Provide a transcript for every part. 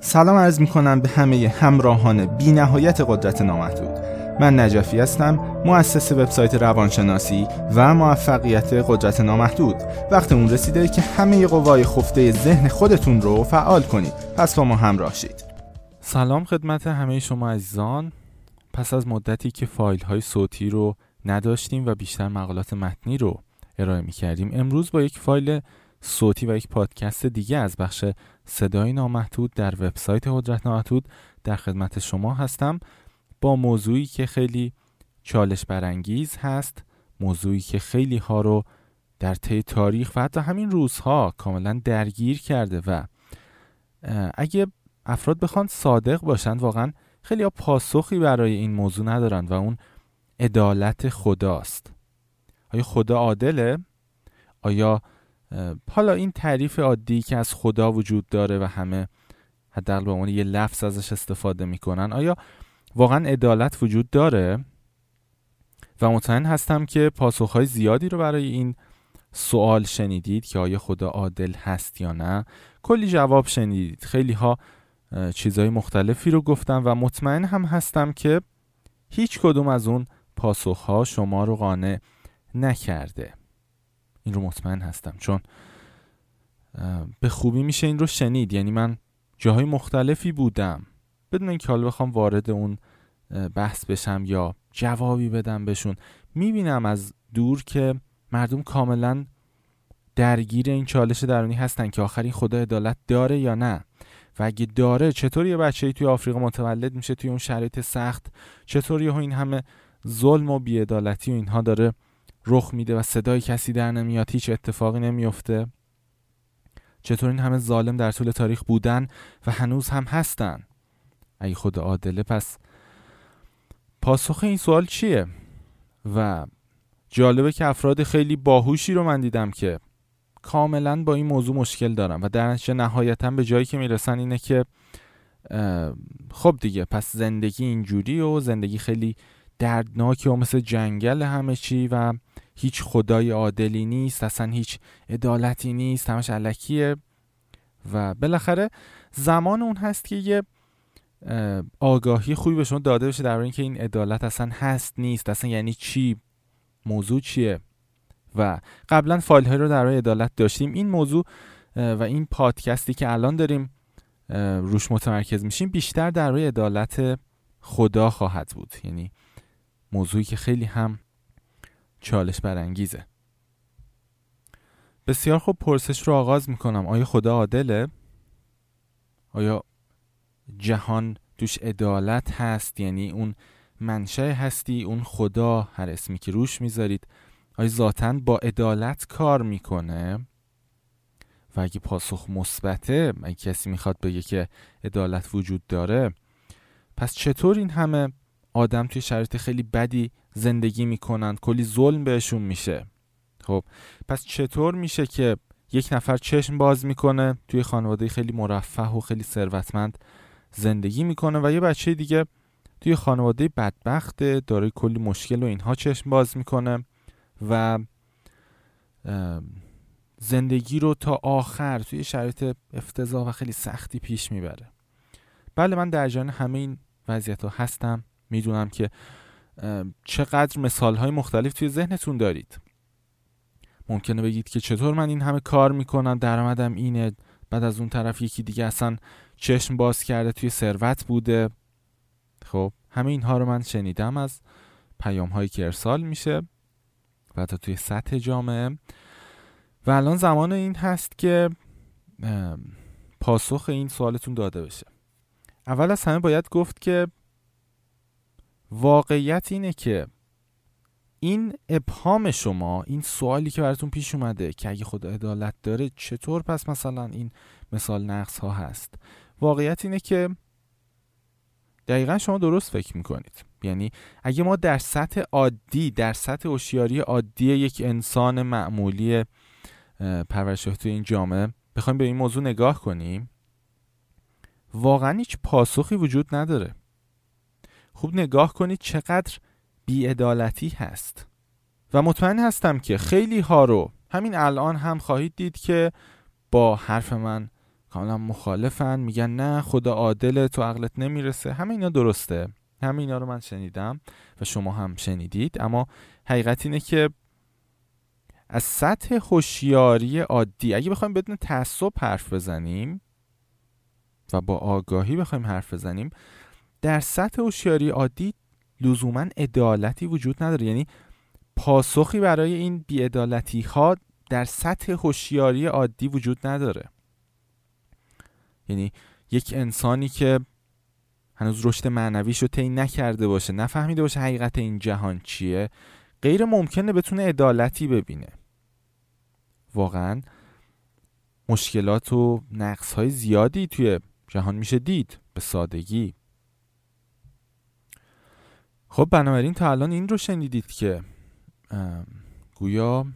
سلام عرض می کنم به همه همراهان بی نهایت قدرت نامحدود. من نجفی هستم مؤسس وبسایت روانشناسی و موفقیت قدرت نامحدود. وقت اون رسیده که همه قوای خفته ذهن خودتون رو فعال کنید. پس با ما همراه شید. سلام خدمت همه شما عزیزان. پس از مدتی که فایل های صوتی رو نداشتیم و بیشتر مقالات متنی رو ارائه می کردیم امروز با یک فایل صوتی و یک پادکست دیگه از بخش صدای نامحدود در وبسایت قدرت نامحدود در خدمت شما هستم با موضوعی که خیلی چالش برانگیز هست موضوعی که خیلی ها رو در طی تاریخ و حتی همین روزها کاملا درگیر کرده و اگه افراد بخوان صادق باشند واقعا خیلی ها پاسخی برای این موضوع ندارند و اون عدالت خداست آیا خدا عادله؟ آیا حالا این تعریف عادی که از خدا وجود داره و همه حداقل به عنوان یه لفظ ازش استفاده می‌کنن آیا واقعا عدالت وجود داره؟ و مطمئن هستم که پاسخهای زیادی رو برای این سوال شنیدید که آیا خدا عادل هست یا نه. کلی جواب شنیدید. خیلی ها چیزهای مختلفی رو گفتم و مطمئن هم هستم که هیچ کدوم از اون پاسخها شما رو قانع نکرده. این رو مطمئن هستم. چون به خوبی میشه این رو شنید. یعنی من جاهای مختلفی بودم. بدون اینکه حالا بخوام وارد اون بحث بشم یا جوابی بدم بهشون می‌بینم از دور که مردم کاملا درگیر این چالش درونی هستن که آخرین خدا عدالت داره یا نه. و اگه داره چطور یه بچه توی آفریقا متولد میشه توی اون شرایط سخت؟ چطور یه این همه ظلم و بیعدالتی و اینها داره رخ میده و صدای کسی در نمیاد هیچ اتفاقی نمیفته. چطور این همه ظالم در طول تاریخ بودن و هنوز هم هستن؟ اگه خود عادله پس پاسخ این سوال چیه؟ و جالبه که افراد خیلی باهوشی رو من دیدم که کاملا با این موضوع مشکل دارم و در نتیجه نهایتا به جایی که می‌رسن اینه که خب دیگه پس زندگی اینجوری و زندگی خیلی دردناکی و مثل جنگل همه چی و هیچ خدای عادلی نیست اصلا هیچ عدالتی نیست همش علکیه. و بالاخره زمان اون هست که یه آگاهی خوبی به شما داده بشه در اینکه این عدالت اصلا هست نیست اصلا یعنی چی موضوع چیه؟ و قبلا فایل های رو در عدالت داشتیم. این موضوع و این پادکستی که الان داریم روش متمرکز میشیم بیشتر در روی عدالت خدا خواهد بود. یعنی موضوعی که خیلی هم چالش برانگیزه. بسیار خوب پرسش رو آغاز می‌کنم. آیا خدا عادله؟ آیا جهان توش عدالت هست؟ یعنی اون منشه هستی اون خدا هر اسمی که روش می‌ذارید. آیا ذاتا با عدالت کار می‌کنه؟ و اگه پاسخ مثبته اگه کسی می‌خواد بگه که عدالت وجود داره پس چطور این همه آدم توی شرایط خیلی بدی زندگی می‌کنن. کلی ظلم بهشون میشه. خب پس چطور میشه که یک نفر چشم باز می‌کنه توی خانواده خیلی مرفه و خیلی ثروتمند زندگی می‌کنه و یه بچه دیگه توی خانواده بدبخت دارای کلی مشکل و اینها چشم باز می‌کنه و زندگی رو تا آخر توی شرایط افتضاح و خیلی سختی پیش می‌بره. بله من در جان همه این وضعیت ها هستم. می‌دونم که چقدر مثال های مختلف توی ذهنتون دارید. ممکنه بگید که چطور من این همه کار می‌کنم درآمدم اینه بعد از اون طرف یکی دیگه اصلا چشم باز کرده توی ثروت بوده. خب همه اینها رو من شنیدم از پیام هایی که ارسال میشه و تا توی سطح جامعه. و الان زمان این هست که پاسخ این سوالتون داده بشه. اول از همه باید گفت که واقعیت اینه که این ابهام شما این سوالی که براتون پیش اومده که اگه خدا عدالت داره چطور پس مثلا این مثال نقص ها هست؟ واقعیت اینه که دقیقا شما درست فکر می‌کنید. یعنی اگه ما در سطح عادی در سطح هوشیاری عادی یک انسان معمولی پرورش توی این جامعه بخوایم به این موضوع نگاه کنیم واقعا هیچ پاسخی وجود نداره. خوب نگاه کنید چقدر بیعدالتی هست. و مطمئن هستم که خیلی ها رو همین الان هم خواهید دید که با حرف من کاملا مخالفن میگن نه خدا عادل تو عقلت نمی‌رسه. همه اینا درسته. همه اینا رو من شنیدم و شما هم شنیدید. اما حقیقت اینه که از سطح هوشیاری عادی اگه بخوایم بدون تعصب حرف بزنیم و با آگاهی بخوایم حرف بزنیم در سطح هوشیاری عادی لزوما عدالتی وجود نداره. یعنی پاسخی برای این بیعدالتی ها در سطح هوشیاری عادی وجود نداره. یعنی یک انسانی که هنوز رشد معنویش رو طی نکرده باشه نفهمیده باشه حقیقت این جهان چیه غیر ممکنه بتونه عدالتی ببینه. واقعا مشکلات و نقص های زیادی توی جهان میشه دید به سادگی. خب بنابراین تا الان این رو شنیدید که گویا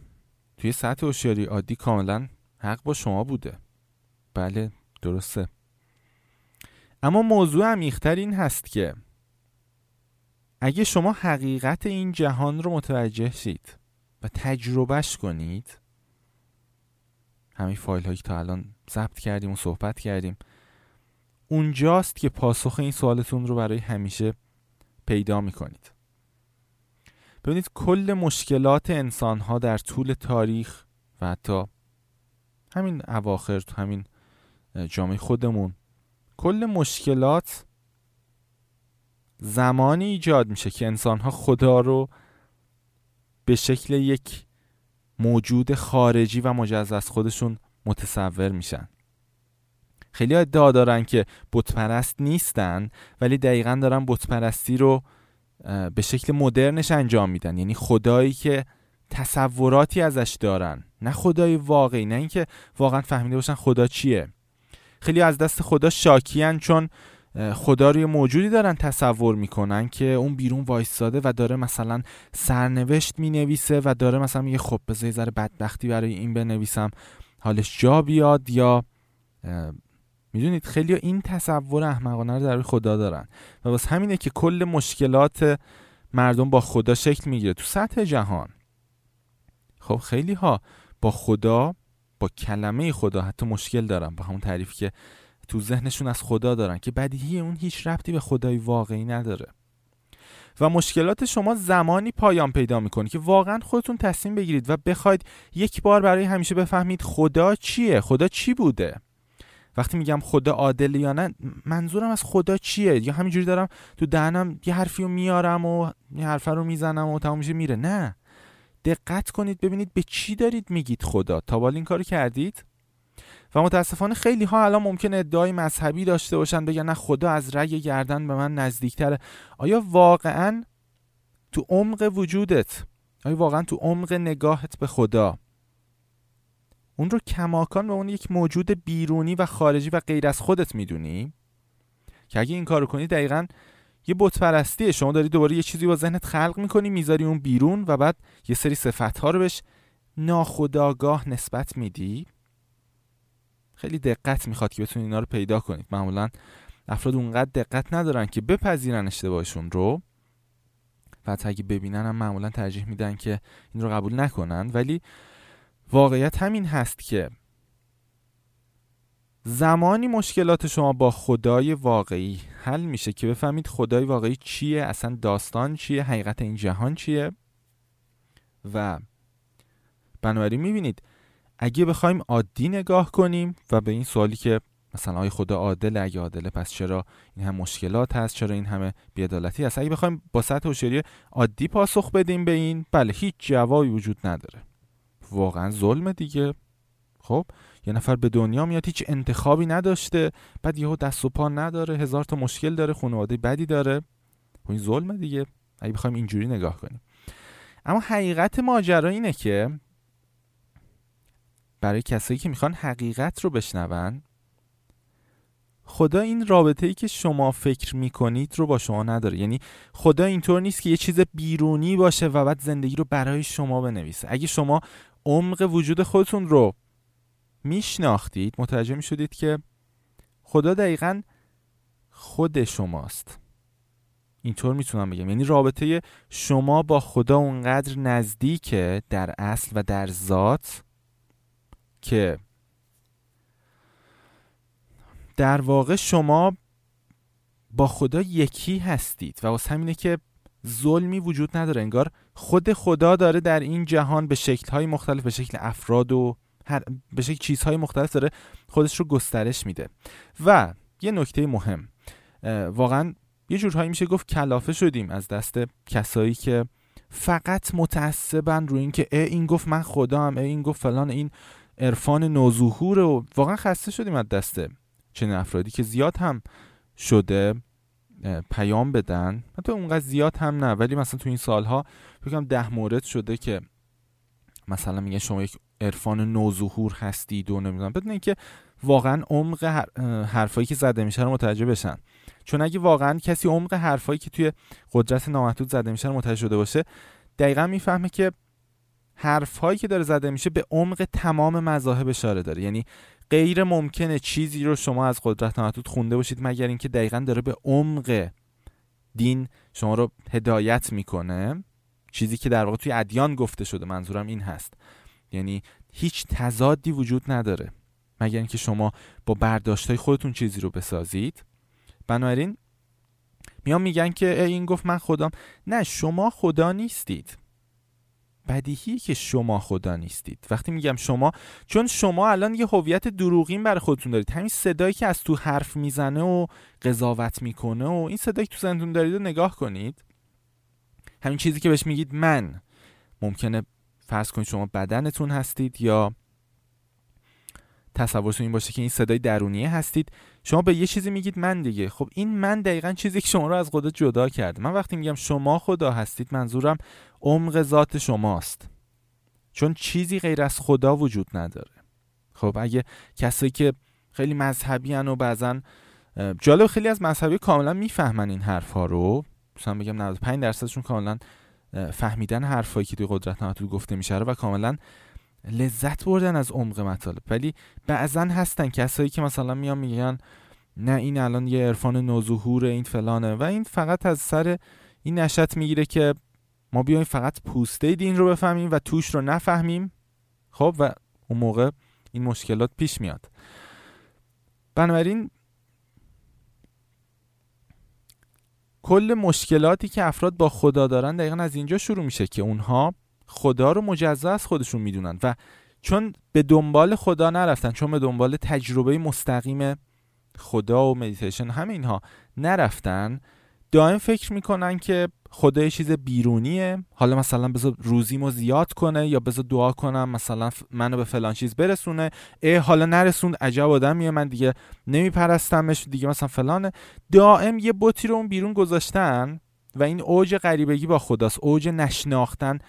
توی سطح هوشیاری عادی کاملا حق با شما بوده. بله درسته. اما موضوع عمیقتر این هست که اگه شما حقیقت این جهان رو متوجه شید و تجربهش کنید همین فایل هایی که تا الان ضبط کردیم و صحبت کردیم اونجاست که پاسخ این سوالتون رو برای همیشه پیدا می‌کنید. ببینید کل مشکلات انسان ها در طول تاریخ و حتی همین اواخر تو همین جامعه خودمون کل مشکلات زمانی ایجاد میشه که انسان ها خدا رو به شکل یک موجود خارجی و مجزا از خودشون متصور میشن. خیلی ادعا دارن که بتپرست نیستن ولی دقیقا دارن بتپرستی رو به شکل مدرنش انجام میدن. یعنی خدایی که تصوراتی ازش دارن. نه خدای واقعی نه اینکه واقعا فهمیده باشن خدا چیه. خیلی از دست خدا شاکیان چون خدا روی موجودی دارن تصور می‌کنن که اون بیرون وایستاده و داره مثلا سرنوشت می‌نویسه و داره مثلا میگه خب بذار ذره بدبختی برای این بنویسم. حالش جا بیاد یا می‌دونید خیلی این تصور احمقانه رو در خدا دارن و واسه همینه که کل مشکلات مردم با خدا شکل می‌گیره تو سطح جهان. خب خیلی ها با خدا با کلمه خدا حتی مشکل دارن با همون تعریفی که تو ذهنشون از خدا دارن که بدیهی اون هیچ ربطی به خدای واقعی نداره. و مشکلات شما زمانی پایان پیدا می‌کنه که واقعا خودتون تصمیم بگیرید و بخواید یک بار برای همیشه بفهمید خدا چیه خدا چی بوده. وقتی میگم خدا عادل یا نه منظورم از خدا چیه؟ یا همینجوری دارم تو دهنم یه حرفی رو میارم و یه حرف رو می‌زنم و تمام میشه میره. نه. دقت کنید ببینید به چی دارید میگید خدا. تا بال این کارو کردید. و متاسفانه خیلی ها الان ممکن ادعای مذهبی داشته باشن بگن نه خدا از رگ گردن به من نزدیکتره. آیا واقعا تو عمق وجودت آیا واقعا تو عمق نگاهت به خدا اون رو کماکان به اون یک موجود بیرونی و خارجی و غیر از خودت می‌دونی؟ که اگه این کارو کنی دقیقا یه بت پرستیه شما داری دوباره یه چیزی با ذهنت خلق می‌کنی می‌ذاری اون بیرون و بعد یه سری صفت ها رو بهش ناخداگاه نسبت میدی. خیلی دقت می‌خواد که بتونید اینا رو پیدا کنید معمولا افراد اونقدر دقت ندارن که بپذیرن اشتباهشون رو. و اگه ببینن هم معمولا ترجیح میدن که این رو قبول نکنن. ولی واقعیت همین هست که زمانی مشکلات شما با خدای واقعی حل میشه که بفهمید خدای واقعی چیه اصلا داستان چیه حقیقت این جهان چیه؟ و بنابراین می‌بینید اگه بخوایم عادی نگاه کنیم و به این سوالی که مثلا آیا خدا عادل اگه عادله پس چرا این هم مشکلات هست چرا این همه بیعدالتی هست؟ اگه بخوایم با سطح هوشیاری عادی پاسخ بدیم به این بله هیچ جوابی وجود نداره. واقعا ظلم دیگه. خب یه نفر به دنیا میاد هیچ انتخابی نداشته بعد یهو دست و پا نداره هزار تا مشکل داره خانواده بدی داره. خب این ظلم دیگه. اگه بخوایم اینجوری نگاه کنیم. اما حقیقت ماجرا اینه که برای کسایی که می‌خوان حقیقت رو بشنون خدا این رابطه ای که شما فکر می‌کنید رو با شما نداره. یعنی خدا اینطور نیست که یه چیز بیرونی باشه و بعد زندگی رو برای شما بنویسه. اگه شما عمق وجود خودتون رو میشناختید متوجه می‌شدید که خدا دقیقا خود شماست. اینطور می‌تونم بگم. یعنی رابطه شما با خدا اونقدر نزدیکه در اصل و در ذات که در واقع شما با خدا یکی هستید و واسه همینه که ظلمی وجود نداره. انگار خود خدا داره در این جهان به شکلهای مختلف به شکل افراد و هر به شکل چیزهای مختلف داره خودش رو گسترش میده. و یه نکته مهم واقعا یه جورهایی میشه گفت کلافه شدیم از دست کسایی که فقط متعصبن رو اینکه ای این گفت من خدا هم ای این گفت فلان این عرفان نوظهور و واقعا خسته شدیم از دست چنین افرادی که زیاد هم شده. پیام بدن. حتی اونقدر زیاد هم نه ولی مثلا تو این سالها بگم ده مورد شده که مثلا میگه شما یک عرفان نوظهور هستید و نمی‌دونم. بدون اینکه واقعا عمق حرفایی که زده میشه رو متوجه بشن. چون اگه واقعا کسی عمق حرفایی که توی قدرت نامحدود زده میشه رو متوجه شده باشه دقیقا می‌فهمه که حرفهایی که داره زده میشه به عمق تمام مذاهب اشاره داره. یعنی غیر ممکنه چیزی رو شما از قدرت نامحدود خونده باشید مگر اینکه دقیقا داره به عمق دین شما رو هدایت می‌کنه. چیزی که در واقع توی ادیان گفته شده منظورم این هست. یعنی هیچ تضادی وجود نداره. مگر اینکه شما با برداشتهای خودتون چیزی رو بسازید. بنابراین میان میگن که این گفت من خدام. نه شما خدا نیستید. بدیهی که شما خدا نیستید. وقتی میگم شما چون شما الان یه هویت دروغین برای خودتون دارید. همین صدایی که از تو حرف می‌زنه و قضاوت می‌کنه و این صدایی که تو زندون دارید رو نگاه کنید. همین چیزی که بهش میگید من. ممکنه فرض کنید شما بدنتون هستید یا تصورتون این باشه که این صدای درونیه هستید. شما به یه چیزی میگید من دیگه. خب این من دقیقا چیزی که شما رو از خدا جدا کرده. من وقتی میگم شما خدا هستید منظورم عمق ذات شماست. چون چیزی غیر از خدا وجود نداره. خب اگه کسایی که خیلی مذهبی هن و بعضا جالب خیلی از مذهبی کاملا می‌فهمن این حرف ها رو. مثلا بگم 95 درصدشون کاملا فهمیدن حرفایی که توی قدرت گفته میشه و کاملا لذت بردن از عمق مطالب. ولی بعضا هستن کسایی که مثلا میان میگن نه این الان یه عرفان نوظهور این فلانه. و این فقط از سر این نشت می‌گیره که ما بیایم فقط پوسته دین رو بفهمیم و توش رو نفهمیم. خب و اون موقع این مشکلات پیش میاد. بنابراین کل مشکلاتی که افراد با خدا دارن دقیقا از اینجا شروع میشه که اونها خدا رو مجزا از خودشون می‌دونن و چون به دنبال خدا نرفتن چون به دنبال تجربه مستقیم خدا و مدیتیشن همه اینها نرفتن دائم فکر می‌کنن که خدا یه چیز بیرونیه. حالا مثلا بذار روزیمو زیاد کنه یا بذار دعا کنم مثلا منو به فلان چیز برسونه. ای حالا نرسوند عجب آدمیه من دیگه نمیپرستمش دیگه مثلا فلانه. دائم یه بوتی رو اون بیرون گذاشتن و این اوج غریبگی با خداست اوج نشناختن.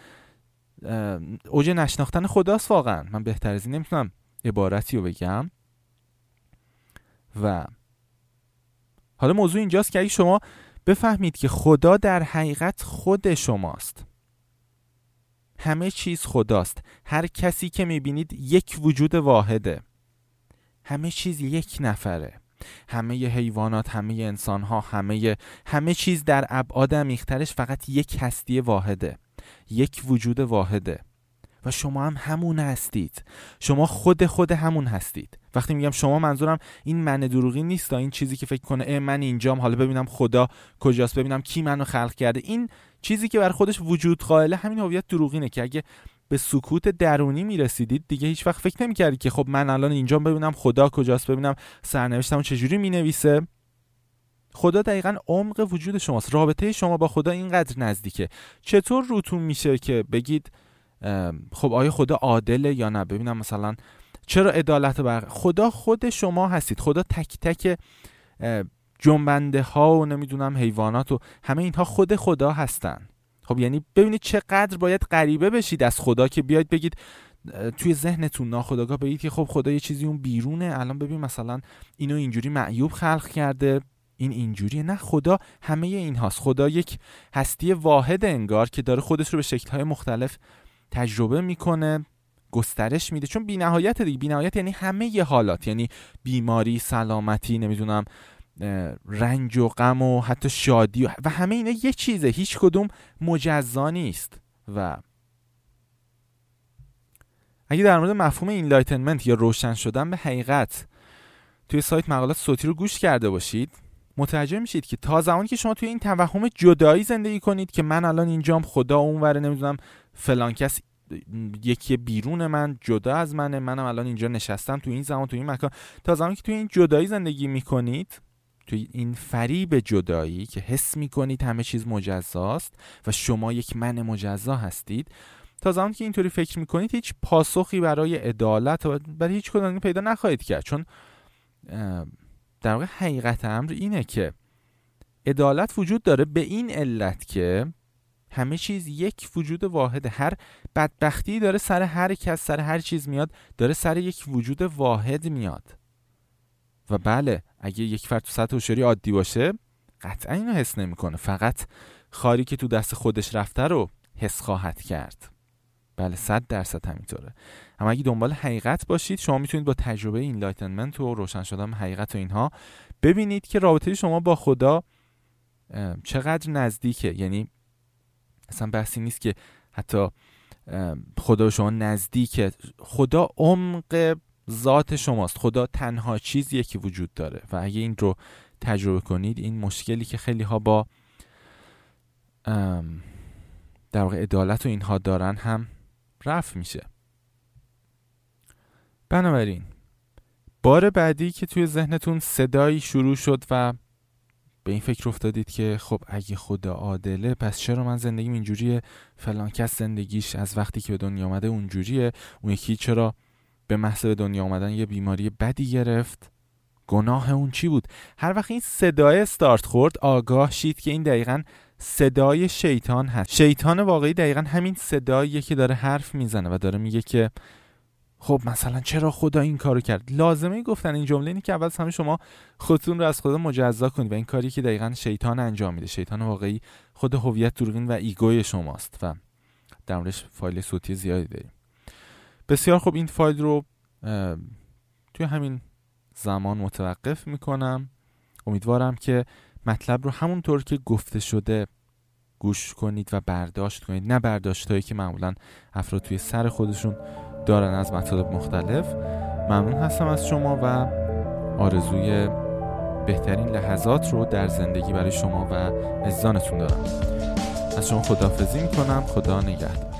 اوج نشناختن خداست واقعا. من بهتر از این نمی‌تونم عبارتی رو بگم. و حالا موضوع اینجاست که اگه شما بفهمید که خدا در حقیقت خود شماست. همه چیز خداست. هر کسی که می‌بینید یک وجود واحده. همه چیز یک نفره. همه حیوانات همه انسان ها همه همه چیز در ابعاد عمیقترش فقط یک هستی واحده. یک وجود واحده. و شما هم همون هستید. شما خود خود همون هستید. وقتی میگم شما منظورم این من دروغی نیست این چیزی که فکر کنه من اینجام حالا ببینم خدا کجاست ببینم کی منو خلق کرده. این چیزی که بر خودش وجود قائله همین هویت دروغینه که اگه به سکوت درونی می‌رسیدید دیگه هیچ وقت فکر نمی‌کردید که خب من الان اینجام ببینم خدا کجاست ببینم سرنوشتم چجوری می‌نویسه. خدا دقیقا عمق وجود شماست. رابطه شما با خدا اینقدر نزدیکه. چطور روتون میشه که بگید خب آیا خدا عادله یا نه؟ ببینم مثلا چرا عدالت بر خدا خود شما هستید؟ خدا تک تک جنبنده ها و نمی‌دونم حیوانات و همه اینها خود خدا هستن. خب یعنی ببینید چقدر باید غریبه بشید از خدا که بیاید بگید توی ذهنتون ناخداگاه بگید که خب خدا یه چیزی اون بیرونه. الان ببین مثلا اینو اینجوری معیوب خلق کرده. این اینجوریه. نه خدا همه این هاست خدا یک هستی واحد انگار که داره خودش رو به شکلهای مختلف تجربه می‌کنه گسترش میده. چون بینهایت دیگه بینهایت یعنی همه ی حالات. یعنی بیماری سلامتی نمی‌دونم رنج و غم و حتی شادی و, همه اینا یه چیزه. هیچ کدوم مجزا نیست. و اگه در مورد مفهوم enlightenment یا روشن شدن به حقیقت توی سایت مقالات صوتی رو گوش کرده باشید. متوجه میشید که تا زمانی که شما توی این توهم جدایی زندگی کنید که من الان اینجام خدا اونوره نمی‌دونم فلان کس یکی بیرون من جدا از منه منم الان اینجا نشستم تو این زمان تو این مکان. تا زمانی که توی این جدایی زندگی می‌کنید توی این فریب جدایی که حس می‌کنید همه چیز مجزاست و شما یک من مجزا هستید تا زمانی که اینطوری فکر می‌کنید هیچ پاسخی برای عدالت و برای هیچ کدوم پیدا نخواهید کرد. چون در واقع حقیقت امر اینه که عدالت وجود داره به این علت که همه چیز یک وجود واحده. هر بدبختی داره سر هر کس سر هر چیز میاد داره سر یک وجود واحد میاد. و بله اگه یک فرد تو سطح هوشیاری عادی باشه قطعا اینو حس نمی‌کنه. فقط خاری که تو دست خودش رفته رو حس خواهد کرد. بله صد درصد همینطوره. اما اگه دنبال حقیقت باشید شما می‌تونید با تجربه enlightenment و روشن شدن حقیقت و اینها ببینید که رابطه شما با خدا چقدر نزدیکه. یعنی اصلا بحثی نیست که حتی خدا شما نزدیکه. خدا عمق ذات شماست. خدا تنها چیزیه که وجود داره. و اگه این رو تجربه کنید این مشکلی که خیلی ها با در واقع عدالت و اینها دارن هم رفت میشه. بنابراین بار بعدی که توی ذهنتون صدایی شروع شد و به این فکر افتادید که خب اگه خدا عادله پس چرا من زندگیم اینجوریه؟ فلان کس زندگیش از وقتی که به دنیا آمده اونجوریه. اون یکی چرا به محض به دنیا آمدن یه بیماری بدی گرفت؟ گناه اون چی بود؟ هر وقت این صدای استارت خورد آگاه شید که این دقیقا صدای شیطان هست. شیطان واقعی دقیقا همین صداییه که داره حرف می‌زنه و داره میگه که خب مثلا چرا خدا این کارو کرد؟ لازمه گفتن. این جمله اینه که اول همه شما خودتون رو از خدا مجزا کنید و این کاری که دقیقا شیطان انجام میده. شیطان واقعی خود هویت دروغین و ایگوی شماست و در موردش فایل صوتی زیادی داریم. بسیار خوب. این فایل رو توی همین زمان متوقف می‌کنم. امیدوارم که مطلب رو همونطور که گفته شده گوش کنید و برداشت کنید. نه برداشت هایی که معمولا افراد توی سر خودشون دارن از مطالب مختلف. ممنون هستم از شما و آرزوی بهترین لحظات رو در زندگی برای شما و عزیزانتون دارم. از شما خدافزی می‌کنم. خدا نگهدار.